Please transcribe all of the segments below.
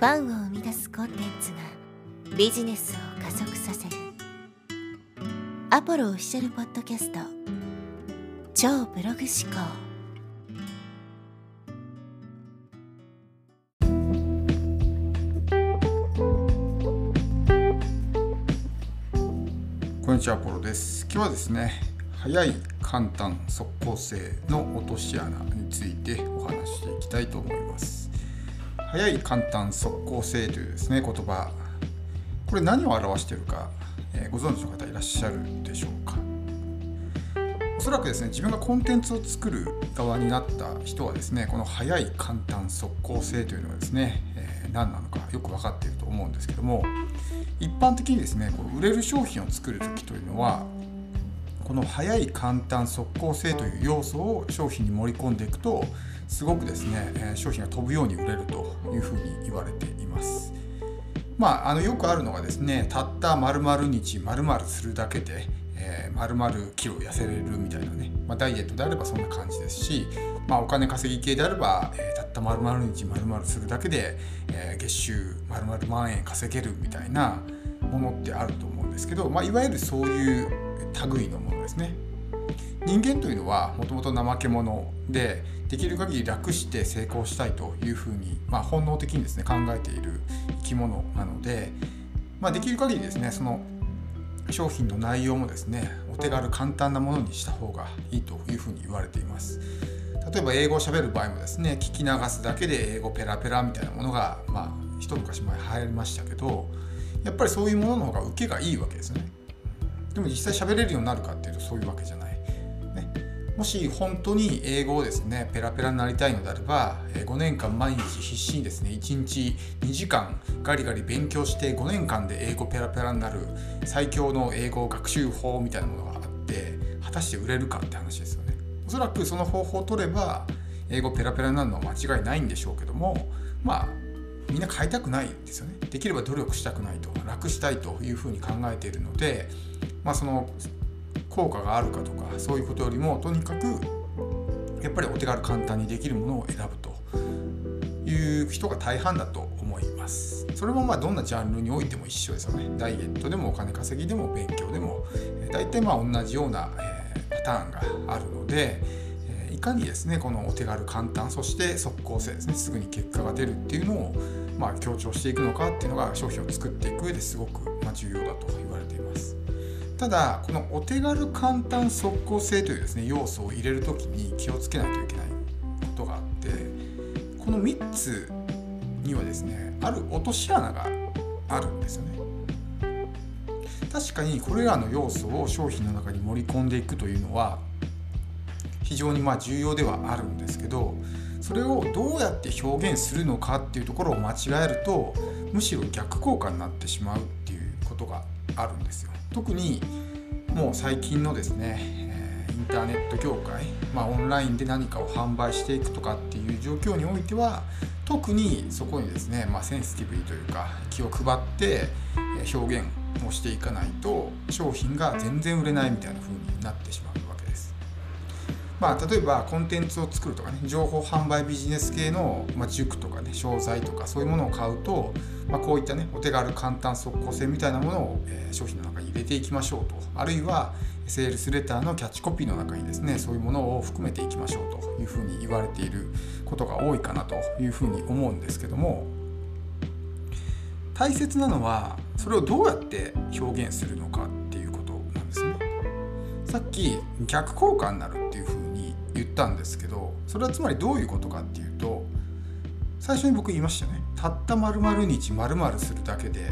ファンを生み出すコンテンツがビジネスを加速させる。アポロオフィシャルポッドキャスト。超ブログ思考。こんにちはポロです。今日はですね早い簡単速効性の落とし穴についてお話していきたいと思います。早い簡単速効性というですね言葉。これ何を表しているか、えー、ご存知の方いらっしゃるでしょうか？おそらくですね自分がコンテンツを作る側になった人はですねこの早い簡単速効性というのがですね、えー、何なのかよく分かっていると思うんですけども一般的にですねこの売れる商品を作る時というのはこの早い簡単速効性という要素を商品に盛り込んでいくとすごくですね商品が飛ぶように売れるというふうに言われています。まあ、あのよくあるのがですねたった〇〇日〇〇するだけで、えー、〇〇キロ痩せれるみたいなね、まあ、ダイエットであればそんな感じですし、まあ、お金稼ぎ系であれば、えー、たった〇〇日〇〇するだけで、えー、月収〇〇万円稼げるみたいなものってあると思うんですけど、まあ、いわゆるそういう類のものですね。人間というのはもともと怠け者でできる限り楽して成功したいというふうに、まあ、本能的にですね考えている生き物なので、まあ、できる限りですねその商品の内容もですねお手軽簡単なものにした方がいいというふうに言われています。例えば英語をしゃべる場合もですね聞き流すだけで英語ペラペラみたいなものがまあ一昔前流行りましたけどやっぱりそういうものの方が受けがいいわけですね。でも実際喋れるようになるかっていうとそういうわけじゃない。もし本当に英語をですねペラペラになりたいのであれば5年間毎日必死にですね1日2時間ガリガリ勉強して5年間で英語ペラペラになる最強の英語学習法みたいなものがあって果たして売れるかって話ですよね。おそらくその方法を取れば英語ペラペラになるのは間違いないんでしょうけどもまあみんな変えたくないですよね。できれば努力したくないと楽したいというふうに考えているのでまあその効果があるかとかそういうことよりもとにかくやっぱりお手軽簡単にできるものを選ぶと。いう人が大半だと思います。それもまあどんなジャンルにおいても一緒ですよね。ダイエットでもお金稼ぎでも勉強でも。大体まあ同じようなパターンがあるのでいかにですねこのお手軽簡単そして即効性ですねすぐに結果が出るっていうのをまあ強調していくのかっていうのが商品を作っていく上ですごく重要だと言われています。ただこのお手軽簡単即効性というですね要素を入れる時に気をつけないといけないことがあってこの3つにはですねある落とし穴があるんですよね。確かにこれらの要素を商品の中に盛り込んでいくというのは非常にま重要ではあるんですけどそれをどうやって表現するのかっていうところを間違えるとむしろ逆効果になってしまうっていうことがあるんですよ。特にもう最近のですね、えインターネット業界、まあ、オンラインで何かを販売していくとかっていう状況においては特にそこにですね、まあ、センシティブにというか気を配って表現をしていかないと商品が全然売れないみたいな風になってしまう。まあ、例えばコンテンツを作るとかね情報販売ビジネス系の、ま塾とかね商材とかそういうものを買うとまあ、こういったねお手軽簡単速効性みたいなものを、えー、商品の中に入れていきましょうとあるいはセールスレターのキャッチコピーの中にですねそういうものを含めていきましょうというふうに言われていることが多いかなというふうに思うんですけども大切なのはそれをどうやって表現するのかっていうことなんですね。さっき逆効果になるっていうふうに言ったんですけどそれはつまりどういうことかっていうと最初に僕言いましたね。たった丸々日丸々するだけで、え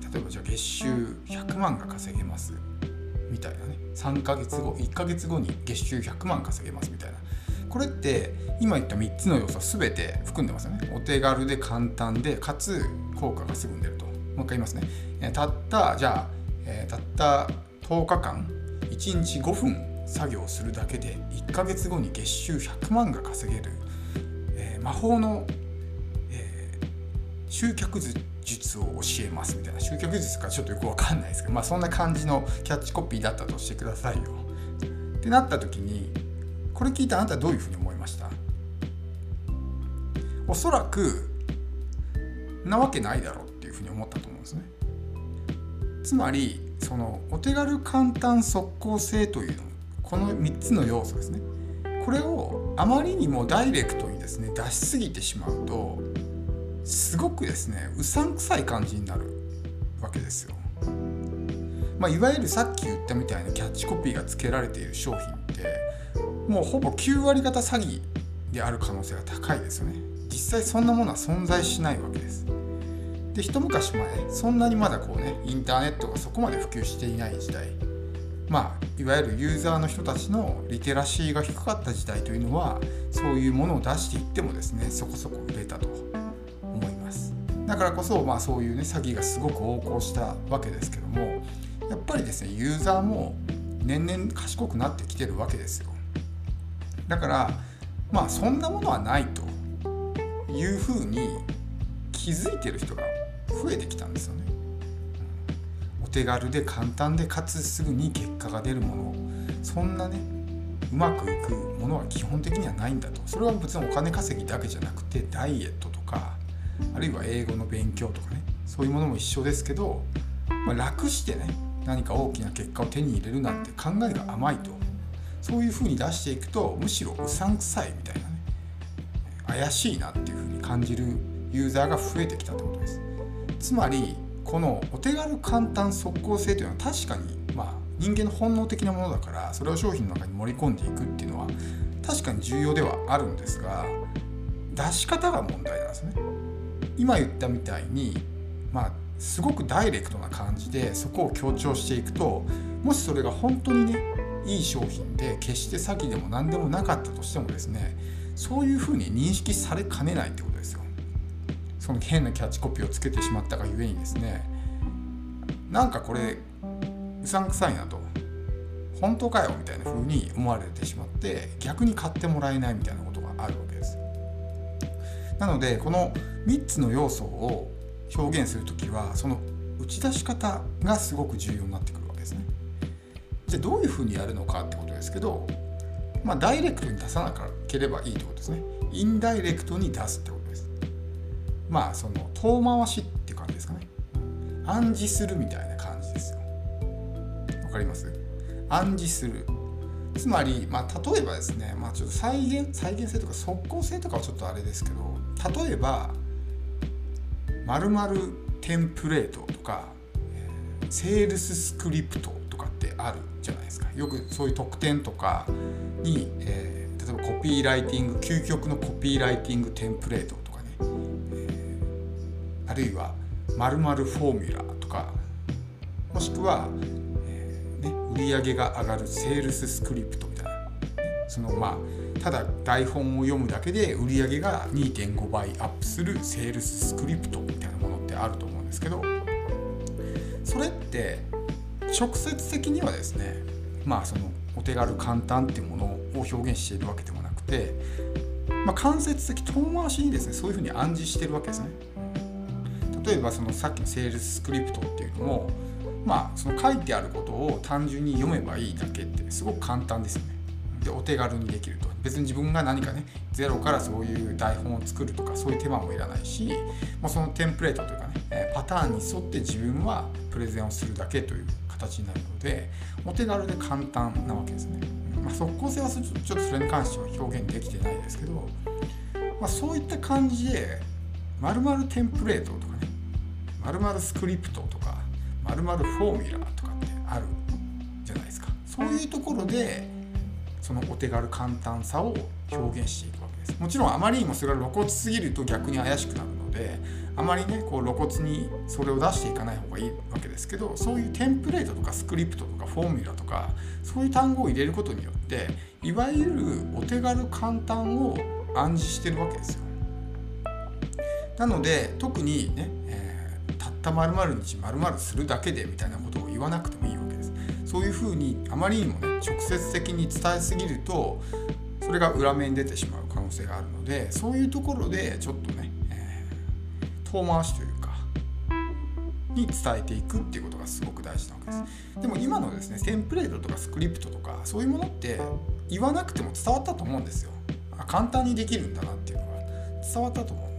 ー、例えばじゃあ月収100万が稼げます。みたいなね。3ヶ月後1ヶ月後に月収100万稼げますみたいな。これって今言った3つの要素全て含んでますよね。お手軽で簡単でかつ効果がすぐに出ると。もう一回言いますね、えー、たったじゃあ、えー、たった10日間1日5分作業するだけで1ヶ月後に月収100万が稼げる、えー、魔法の集客術を教えますみたいな。集客術かちょっとよくわかんないですけどまあそんな感じのキャッチコピーだったとしてくださいよ。ってなった時にこれ聞いたあなたはどういうふうに思いました？おそらくなわけないだろうっていうふうに思ったと思うんですね。つまりそのお手軽簡単速攻性というのこの3つの要素ですねこれをあまりにもダイレクトにですね出しすぎてしまうとすごくですねうさんくさい感じになるわけですよ。まあ、いわゆるさっき言ったみたいなキャッチコピーが付けられている商品ってもうほぼ9割方詐欺である可能性が高いですよね。実際そんなものは存在しないわけです。で一昔前そんなにまだこうねインターネットがそこまで普及していない時代まあ、いわゆるユーザーの人たちのリテラシーが低かった時代というのはそういうものを出していってもですねそこそこ売れたと思います。だからこそ、まあ、そういうね詐欺がすごく横行したわけですけどもやっぱりですねユーザーも年々賢くなってきてるわけですよ。だからまあそんなものはないというふうに気づいてる人が増えてきたんですよね。手軽で簡単でかつすぐに結果が出るもの。そんなねうまくいくものは基本的にはないんだと。それは別にお金稼ぎだけじゃなくてダイエットとかあるいは英語の勉強とかね。そういうものも一緒ですけど、まあ、楽してね何か大きな結果を手に入れるなんて考えが甘いと。そういうふうに出していくとむしろうさんくさいみたいなね怪しいなっていうふうに感じるユーザーが増えてきたってことです。つまりこのお手軽簡単速効性というのは確かにまあ人間の本能的なものだからそれを商品の中に盛り込んでいくっていうのは確かに重要ではあるんですが出し方が問題なんですね。今言ったみたいにまあすごくダイレクトな感じでそこを強調していくともしそれが本当にねいい商品で決して詐欺でも何でもなかったとしてもですねそういうふうに認識されかねないってことですよ。その変なキャッチコピーをつけてしまったがゆえにですねなんかこれうさんくさいなと本当かよみたいな風に思われてしまって逆に買ってもらえないみたいなことがあるわけです。なのでこの3つの要素を表現する時はその打ち出し方がすごく重要になってくるわけですね。じゃあどういうふうにやるのかってことですけどまあダイレクトに出さなければいいってことですね。インダイレクトに出すってこと。まあその遠回しっていう感じですかね。暗示するみたいな感じですよ。わかります？暗示する。つまり、まあ、例えばですね、まあ、ちょっと再現再現性とか即効性とかはちょっとあれですけど例えば〇〇テンプレートとかセールススクリプトとかってあるじゃないですか。よくそういう特典とかに、えー、例えばコピーライティング究極のコピーライティングテンプレートとかね。あるいは〇〇フォーミュラとかもしくは、えーね、売上が上がるセールススクリプトみたいな、ね、そのまあただ台本を読むだけで売り上げが2.5倍アップするセールススクリプトみたいなものってあると思うんですけどそれって直接的にはですねまあそのお手軽簡単っていうものを表現しているわけでもなくて、まあ、間接的遠回しにですねそういうふうに暗示してるわけですね。例えばそのさっきのセールススクリプトっていうのもまあその書いてあることを単純に読めばいいだけってすごく簡単ですよね。でお手軽にできると別に自分が何かねゼロからそういう台本を作るとかそういう手間もいらないし、まあ、そのテンプレートというかねパターンに沿って自分はプレゼンをするだけという形になるのでお手軽で簡単なわけですね。まあ、即効性はちょっとそれに関しては表現できてないですけど、まあ、そういった感じでまるテンプレートとかねまるスクリプトとかまるフォーミュラーとかってあるじゃないですか。そういうところでそのお手軽簡単さを表現していくわけです。もちろんあまりにもそれが露骨すぎると逆に怪しくなるのであまりねこう露骨にそれを出していかない方がいいわけですけどそういうテンプレートとかスクリプトとかフォーミュラとかそういう単語を入れることによっていわゆるお手軽簡単を暗示してるわけですよ。なので特にねたった〇〇日〇〇するだけでみたいなことを言わなくてもいいわけです。そういうふうにあまりにもね直接的に伝えすぎるとそれが裏目に出てしまう可能性があるのでそういうところでちょっとね、えー、遠回しというかに伝えていくっていうことがすごく大事なわけです。でも今のですねテンプレートとかスクリプトとかそういうものって言わなくても伝わったと思うんですよ。簡単にできるんだなっていうのが伝わったと思う。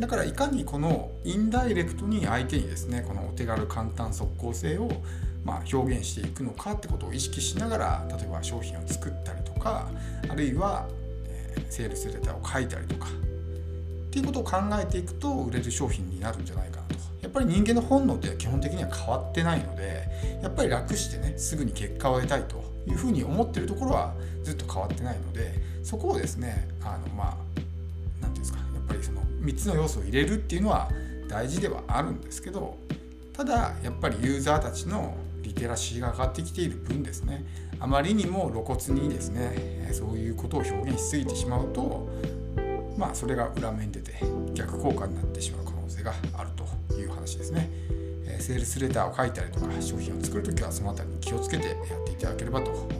だからいかにこのインダイレクトに相手にですねこのお手軽簡単速攻性をま表現していくのかってことを意識しながら例えば商品を作ったりとかあるいは、え、セールスレターを書いたりとかっていうことを考えていくと売れる商品になるんじゃないかなと。やっぱり人間の本能って基本的には変わってないのでやっぱり楽してねすぐに結果を得たいというふうに思ってるところはずっと変わってないのでそこをですねあのまあ3つの要素を入れるっていうのは大事ではあるんですけどただやっぱりユーザーたちのリテラシーが上がってきている分ですねあまりにも露骨にですねそういうことを表現しすぎてしまうとまあそれが裏面に出て逆効果になってしまう可能性があるという話ですね。セールスレターを書いたりとか商品を作るときはその辺りに気をつけてやっていただければと思います。